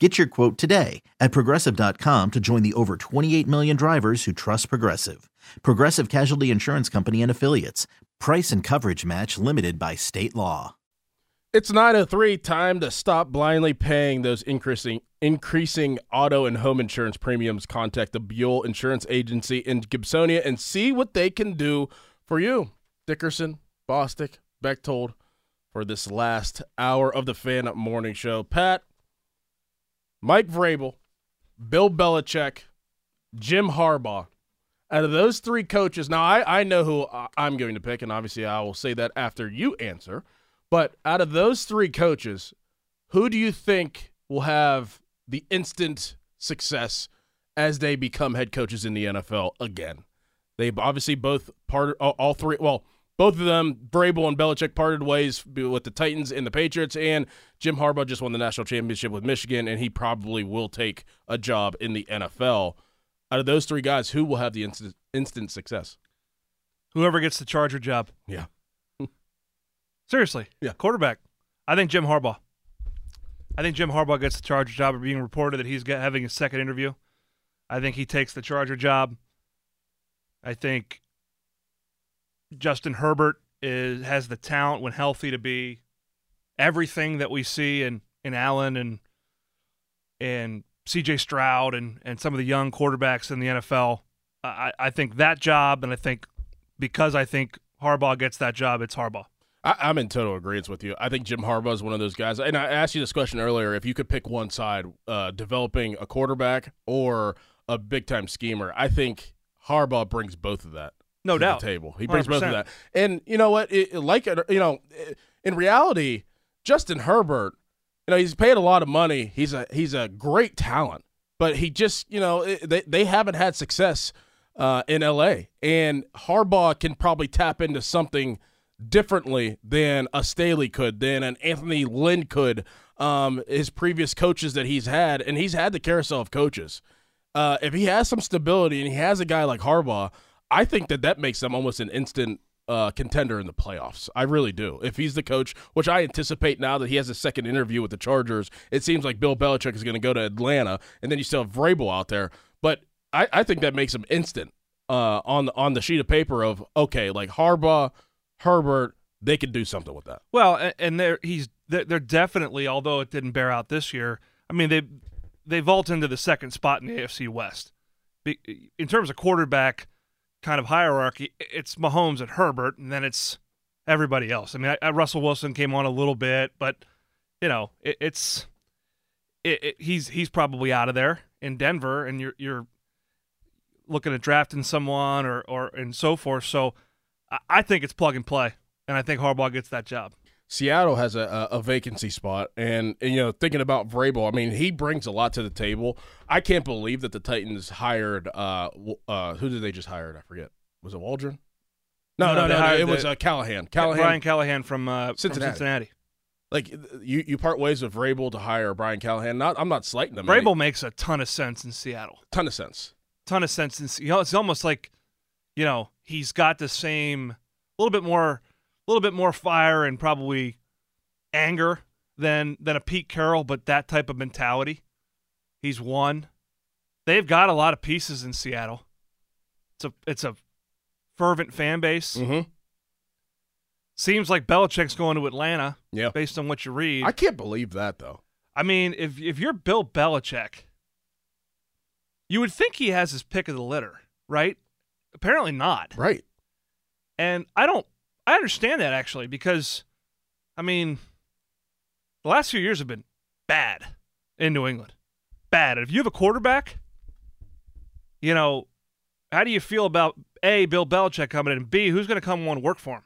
Get your quote today at progressive.com to join the over 28 million drivers who trust Progressive. Progressive Casualty Insurance Company and Affiliates. Price and coverage match limited by state law. It's 903 time to stop blindly paying those increasing increasing auto and home insurance premiums. Contact the Buell Insurance Agency in Gibsonia and see what they can do for you. Dickerson, Bostic, Bechtold for this last hour of the Fan Morning Show. Pat, Mike Vrabel, Bill Belichick, Jim Harbaugh. Out of those three coaches, now I, I know who I'm going to pick, and obviously I will say that after you answer. But out of those three coaches, who do you think will have the instant success as they become head coaches in the NFL again? They've obviously both part all three. Well, both of them, Vrabel and Belichick, parted ways with the Titans and the Patriots, and Jim Harbaugh just won the national championship with Michigan, and he probably will take a job in the NFL. Out of those three guys, who will have the instant, instant success? Whoever gets the Charger job. Yeah. Seriously. Yeah. Quarterback. I think Jim Harbaugh. I think Jim Harbaugh gets the Charger job. Of being reported that he's having a second interview. I think he takes the Charger job. I think Justin Herbert is has the talent when healthy to be everything that we see in in Allen and and C.J. Stroud and and some of the young quarterbacks in the NFL. I I think that job, and I think because I think Harbaugh gets that job, it's Harbaugh. I, am in total agreement with you. I think Jim Harbaugh is one of those guys. And I asked you this question earlier: if you could pick one side, uh, developing a quarterback or a big time schemer, I think Harbaugh brings both of that. No doubt. table. He brings 100%. both of that. And you know what? It, like you know, in reality, Justin Herbert, you know, he's paid a lot of money. He's a he's a great talent, but he just you know they they haven't had success uh, in L.A. And Harbaugh can probably tap into something differently than a Staley could, than an Anthony Lynn could. Um, his previous coaches that he's had, and he's had the carousel of coaches. Uh, if he has some stability and he has a guy like Harbaugh, I think that that makes them almost an instant uh, contender in the playoffs. I really do. If he's the coach, which I anticipate now that he has a second interview with the Chargers, it seems like Bill Belichick is going to go to Atlanta, and then you still have Vrabel out there. But I, I think that makes him instant uh, on on the sheet of paper of okay, like Harbaugh, Herbert, they could do something with that. Well, and they're he's they're definitely, although it didn't bear out this year. I mean they they vault into the second spot in the AFC West. In terms of quarterback kind of hierarchy, it's Mahomes and Herbert, and then it's everybody else. I mean, I, I, Russell Wilson came on a little bit, but you know, it, it's it, he's he's probably out of there in Denver, and you're you're looking at drafting someone or or and so forth. So I, I think it's plug and play, and I think Harbaugh gets that job. Seattle has a, a, vacancy spot, and, and, you know, thinking about Vrabel, I mean, he brings a lot to the table. I can't believe that the Titans hired. Uh, uh, who did they just hire? I forget. Was it Waldron? No, no, no, no, no it was uh, Callahan. Callahan, Brian Callahan from uh, Cincinnati. From Cincinnati. Like you, you part ways with Vrabel to hire Brian Callahan. Not, I'm not slighting them. Vrabel makes a ton of sense in Seattle. Ton of sense. Ton of sense. In, you know, it's almost like, you know, he's got the same, a little bit more a little bit more fire and probably anger than than a Pete Carroll, but that type of mentality. He's won. They've got a lot of pieces in Seattle. It's a it's a fervent fan base. Mm-hmm. Seems like Belichick's going to Atlanta. Yeah. Based on what you read. I can't believe that though. I mean, if if you're Bill Belichick, You would think he has his pick of the litter, right? Apparently not. Right. And I don't I understand that actually because I mean the last few years have been bad in New England. Bad. If you have a quarterback, you know, how do you feel about A, Bill Belichick coming in, and B, who's going to come and work for him?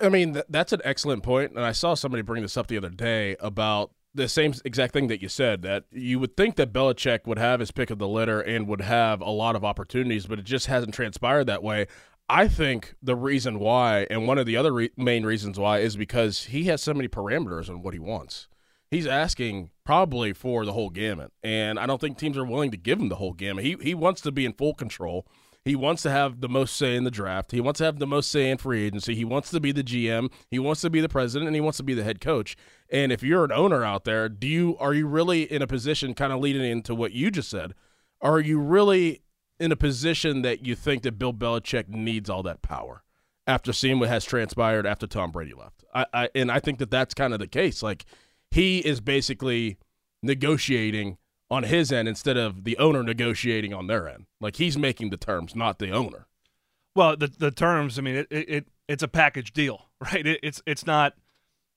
I mean, that's an excellent point, and I saw somebody bring this up the other day about the same exact thing that you said. That you would think that Belichick would have his pick of the litter and would have a lot of opportunities, but it just hasn't transpired that way. I think the reason why, and one of the other re- main reasons why, is because he has so many parameters on what he wants. He's asking probably for the whole gamut, and I don't think teams are willing to give him the whole gamut. He he wants to be in full control. He wants to have the most say in the draft. He wants to have the most say in free agency. He wants to be the GM. He wants to be the president, and he wants to be the head coach. And if you're an owner out there, do you are you really in a position, kind of leading into what you just said? Are you really in a position that you think that Bill Belichick needs all that power after seeing what has transpired after Tom Brady left? I, I and I think that that's kind of the case. Like he is basically negotiating on his end instead of the owner negotiating on their end. Like he's making the terms, not the owner. Well, the the terms. I mean, it, it it's a package deal, right? It, it's it's not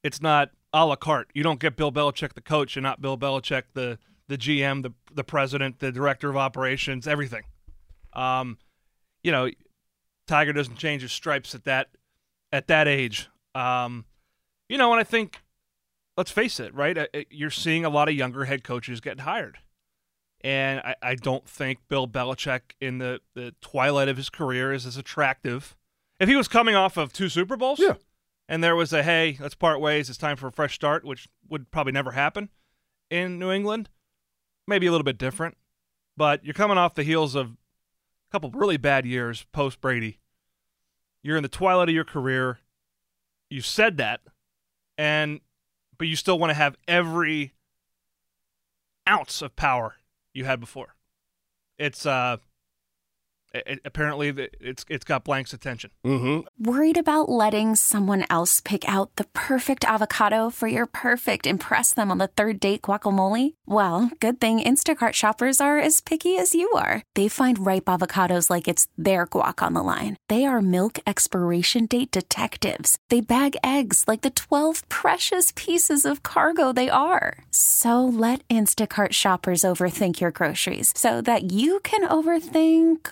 it's not a la carte. You don't get Bill Belichick the coach and not Bill Belichick the the GM, the the president, the director of operations, everything. Um, you know, Tiger doesn't change his stripes at that at that age. Um, you know, and I think let's face it, right? Uh, uh, you're seeing a lot of younger head coaches getting hired. And I, I don't think Bill Belichick in the, the twilight of his career is as attractive. If he was coming off of two Super Bowls, yeah. and there was a hey, let's part ways, it's time for a fresh start, which would probably never happen in New England, maybe a little bit different. But you're coming off the heels of couple really bad years post Brady. You're in the twilight of your career. You said that, and but you still want to have every ounce of power you had before. It's uh it, apparently it's it's got Blank's attention. Mm-hmm. Worried about letting someone else pick out the perfect avocado for your perfect impress them on the third date guacamole? Well, good thing Instacart shoppers are as picky as you are. They find ripe avocados like it's their guac on the line. They are milk expiration date detectives. They bag eggs like the 12 precious pieces of cargo they are. So let Instacart shoppers overthink your groceries so that you can overthink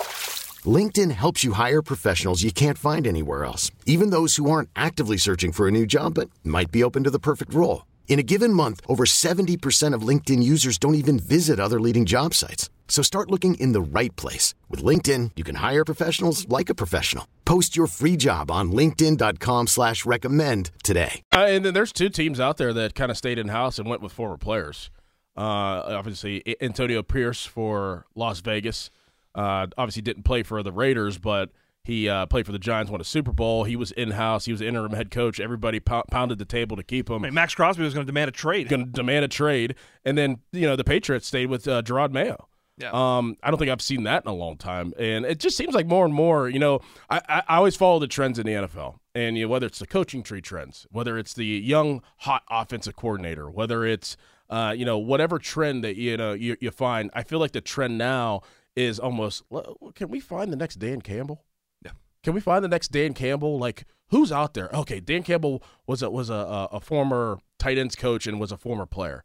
LinkedIn helps you hire professionals you can't find anywhere else, even those who aren't actively searching for a new job but might be open to the perfect role. In a given month, over 70% of LinkedIn users don't even visit other leading job sites. So start looking in the right place. With LinkedIn, you can hire professionals like a professional. Post your free job on linkedin.com slash recommend today. Uh, and then there's two teams out there that kind of stayed in-house and went with former players. Uh, obviously, Antonio Pierce for Las Vegas – uh, obviously, didn't play for the Raiders, but he uh, played for the Giants, won a Super Bowl. He was in house. He was interim head coach. Everybody pounded the table to keep him. I mean, Maxx Crosby was going to demand a trade. Going to demand a trade, and then you know the Patriots stayed with uh, Jerod Mayo. Yeah. Um, I don't think I've seen that in a long time, and it just seems like more and more. You know, I, I, I always follow the trends in the NFL, and you know, whether it's the coaching tree trends, whether it's the young hot offensive coordinator, whether it's uh, you know whatever trend that you know you, you find. I feel like the trend now is almost can we find the next Dan Campbell? Yeah. Can we find the next Dan Campbell? Like who's out there? Okay, Dan Campbell was a was a, a former tight ends coach and was a former player.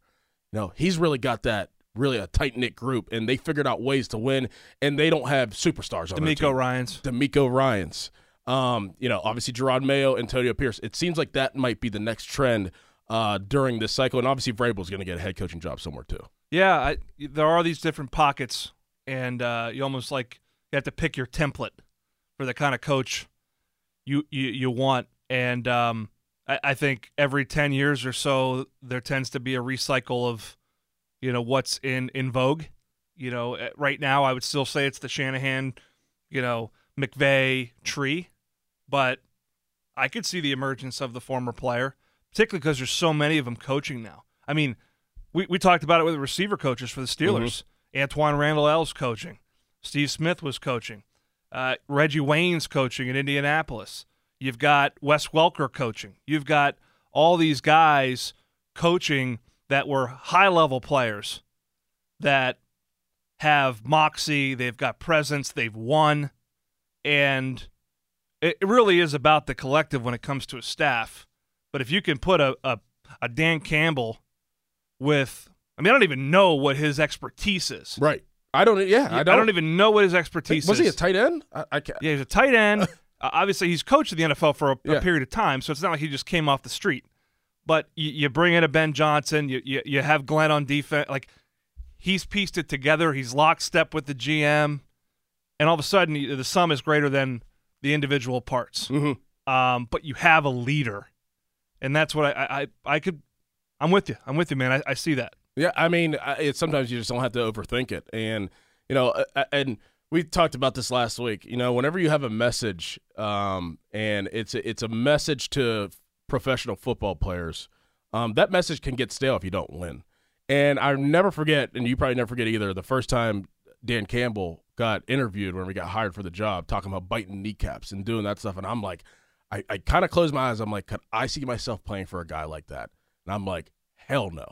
No, he's really got that really a tight knit group, and they figured out ways to win, and they don't have superstars on DeMeco Ryans. DeMeco Ryans. Um, you know, obviously Jerod Mayo, Antonio Pierce. It seems like that might be the next trend uh, during this cycle, and obviously Vrabel's going to get a head coaching job somewhere too. Yeah, I, there are these different pockets, and uh, you almost like you have to pick your template for the kind of coach you you, you want. And um, I, I think every ten years or so, there tends to be a recycle of you know what's in in vogue. You know, eh, right now I would still say it's the Shanahan, you know, McVay tree, but I could see the emergence of the former player, particularly because there's so many of them coaching now. I mean, we, we talked about it with the receiver coaches for the Steelers. Mm-hmm. Antwaan Randle El's coaching. Steve Smith was coaching. Uh, Reggie Wayne's coaching in Indianapolis. You've got Wes Welker coaching. You've got all these guys coaching that were high level players that have moxie, they've got presence, they've won, and it really is about the collective when it comes to a staff. But if you can put a, a, a Dan Campbell with, I mean, I don't even know what his expertise is. Right. I don't. Yeah, I don't. I don't even know what his expertise was is. Was he a tight end? I, I can't. Yeah, he's a tight end. uh, obviously, he's coached in the NFL for a, yeah. a, period of time, so it's not like he just came off the street. But you, you bring in a Ben Johnson, you, you you have Glenn on defense. Like he's pieced it together. He's lockstep with the GM, and all of a sudden, the sum is greater than the individual parts. Mm-hmm. Um, but you have a leader, and that's what I I, I could. I'm with you. I'm with you, man. I, I see that. Yeah, I mean, it's sometimes you just don't have to overthink it, and you know, and we talked about this last week. You know, whenever you have a message, um, and it's a, it's a message to professional football players, um, that message can get stale if you don't win. And I never forget, and you probably never forget either, the first time Dan Campbell got interviewed when we got hired for the job, talking about biting kneecaps and doing that stuff. And I'm like, I, I kind of closed my eyes. I'm like, could I see myself playing for a guy like that? And I'm like, hell no.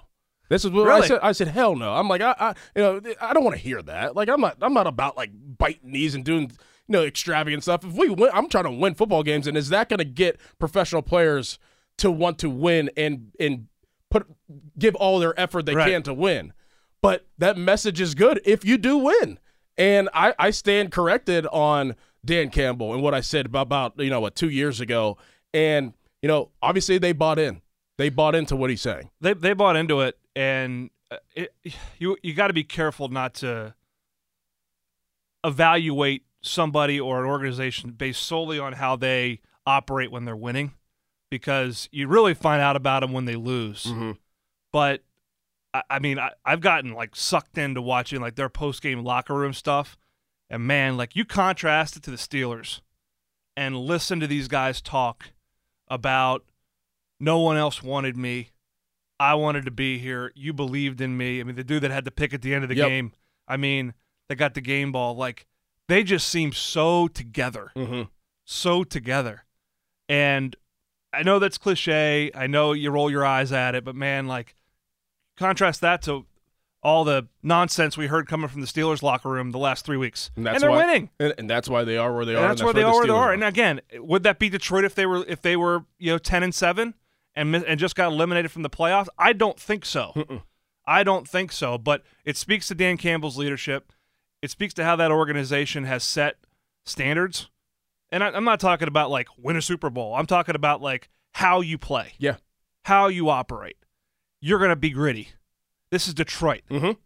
This is what really? I said. I said, hell no. I'm like, I, I you know, I don't want to hear that. Like, I'm not, I'm not about like biting knees and doing, you know, extravagant stuff. If we win, I'm trying to win football games, and is that going to get professional players to want to win and and put give all their effort they right. can to win? But that message is good if you do win. And I, I stand corrected on Dan Campbell and what I said about, about you know what two years ago. And you know, obviously they bought in. They bought into what he's saying. They they bought into it, and uh, it, you you got to be careful not to evaluate somebody or an organization based solely on how they operate when they're winning, because you really find out about them when they lose. Mm-hmm. But I, I mean, I, I've gotten like sucked into watching like their post game locker room stuff, and man, like you contrast it to the Steelers, and listen to these guys talk about no one else wanted me. I wanted to be here. You believed in me. I mean, the dude that had the pick at the end of the yep. game. I mean, they got the game ball. Like they just seem so together, mm-hmm. so together. And I know that's cliche. I know you roll your eyes at it, but man, like contrast that to all the nonsense we heard coming from the Steelers locker room the last three weeks, and, and they're why, winning, and, and, that's why they are where they and are. That's, where they are where they are. And again, would that be Detroit if they were if they were you know ten and seven and and just got eliminated from the playoffs? I don't think so. Mm-mm. I don't think so. But it speaks to Dan Campbell's leadership. It speaks to how that organization has set standards. And I, I'm not talking about like win a Super Bowl. I'm talking about like how you play. Yeah. How you operate. You're going to be gritty. This is Detroit. Mm-hmm.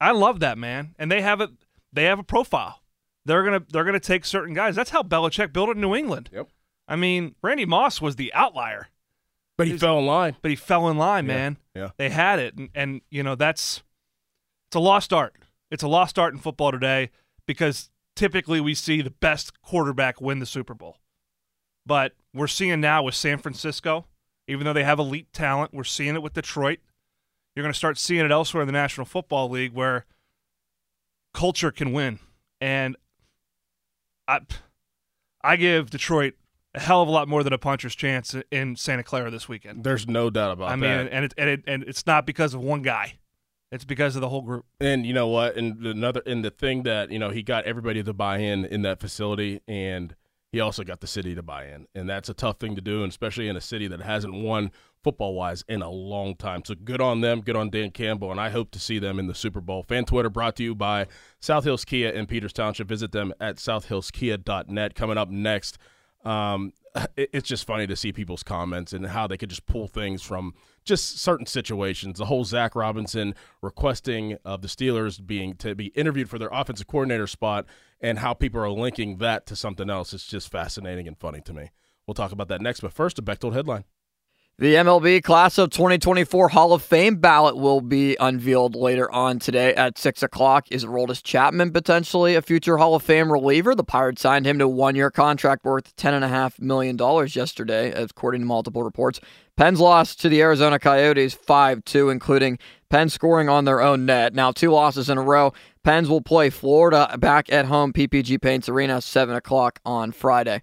I love that man, and they have a they have a profile. They're gonna they're gonna take certain guys. That's how Belichick built it in New England. Yep. I mean, Randy Moss was the outlier, but he fell in line. But he fell in line, yeah. man. Yeah. They had it, and, and you know that's it's a lost art. It's a lost art in football today because typically we see the best quarterback win the Super Bowl. But we're seeing now with San Francisco, even though they have elite talent, we're seeing it with Detroit. You're going to start seeing it elsewhere in the National Football League where culture can win. And I, I give Detroit a hell of a lot more than a puncher's chance in Santa Clara this weekend. There's no doubt about that. I mean, and it, and it, and it's not because of one guy. It's because of the whole group. And you know what? And another and the thing that, you know, he got everybody to buy in in that facility and he also got the city to buy in. And that's a tough thing to do, and especially in a city that hasn't won football wise in a long time. So good on them, good on Dan Campbell, and I hope to see them in the Super Bowl. Fan Twitter brought to you by South Hills Kia in Peters Township. Visit them at southhillskia.net. Coming up next, Um, it, it's just funny to see people's comments and how they could just pull things from just certain situations. The whole Zach Robinson requesting of the Steelers being to be interviewed for their offensive coordinator spot and how people are linking that to something else. It's just fascinating and funny to me. We'll talk about that next, but first, a Bechtold headline. The MLB Class of 2024 Hall of Fame ballot will be unveiled later on today at 6 o'clock. Is Aroldis Chapman potentially a future Hall of Fame reliever? The Pirates signed him to a one year contract worth $10.5 million yesterday, according to multiple reports. Pens lost to the Arizona Coyotes 5 2, including Pens scoring on their own net. Now, two losses in a row. Pens will play Florida back at home, PPG Paints Arena, 7 o'clock on Friday.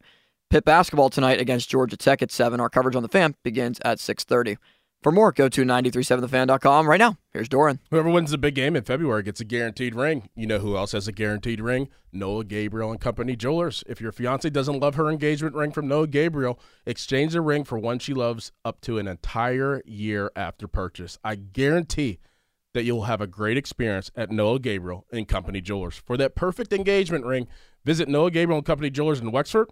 Pitt basketball tonight against Georgia Tech at 7. Our coverage on the fan begins at 6.30. For more, go to 937thefan.com right now. Here's Dorin. Whoever wins the big game in February gets a guaranteed ring. You know who else has a guaranteed ring? Noah Gabriel and Company Jewelers. If your fiance doesn't love her engagement ring from Noah Gabriel, exchange the ring for one she loves up to an entire year after purchase. I guarantee that you'll have a great experience at Noah Gabriel and Company Jewelers. For that perfect engagement ring, visit Noah Gabriel and Company Jewelers in Wexford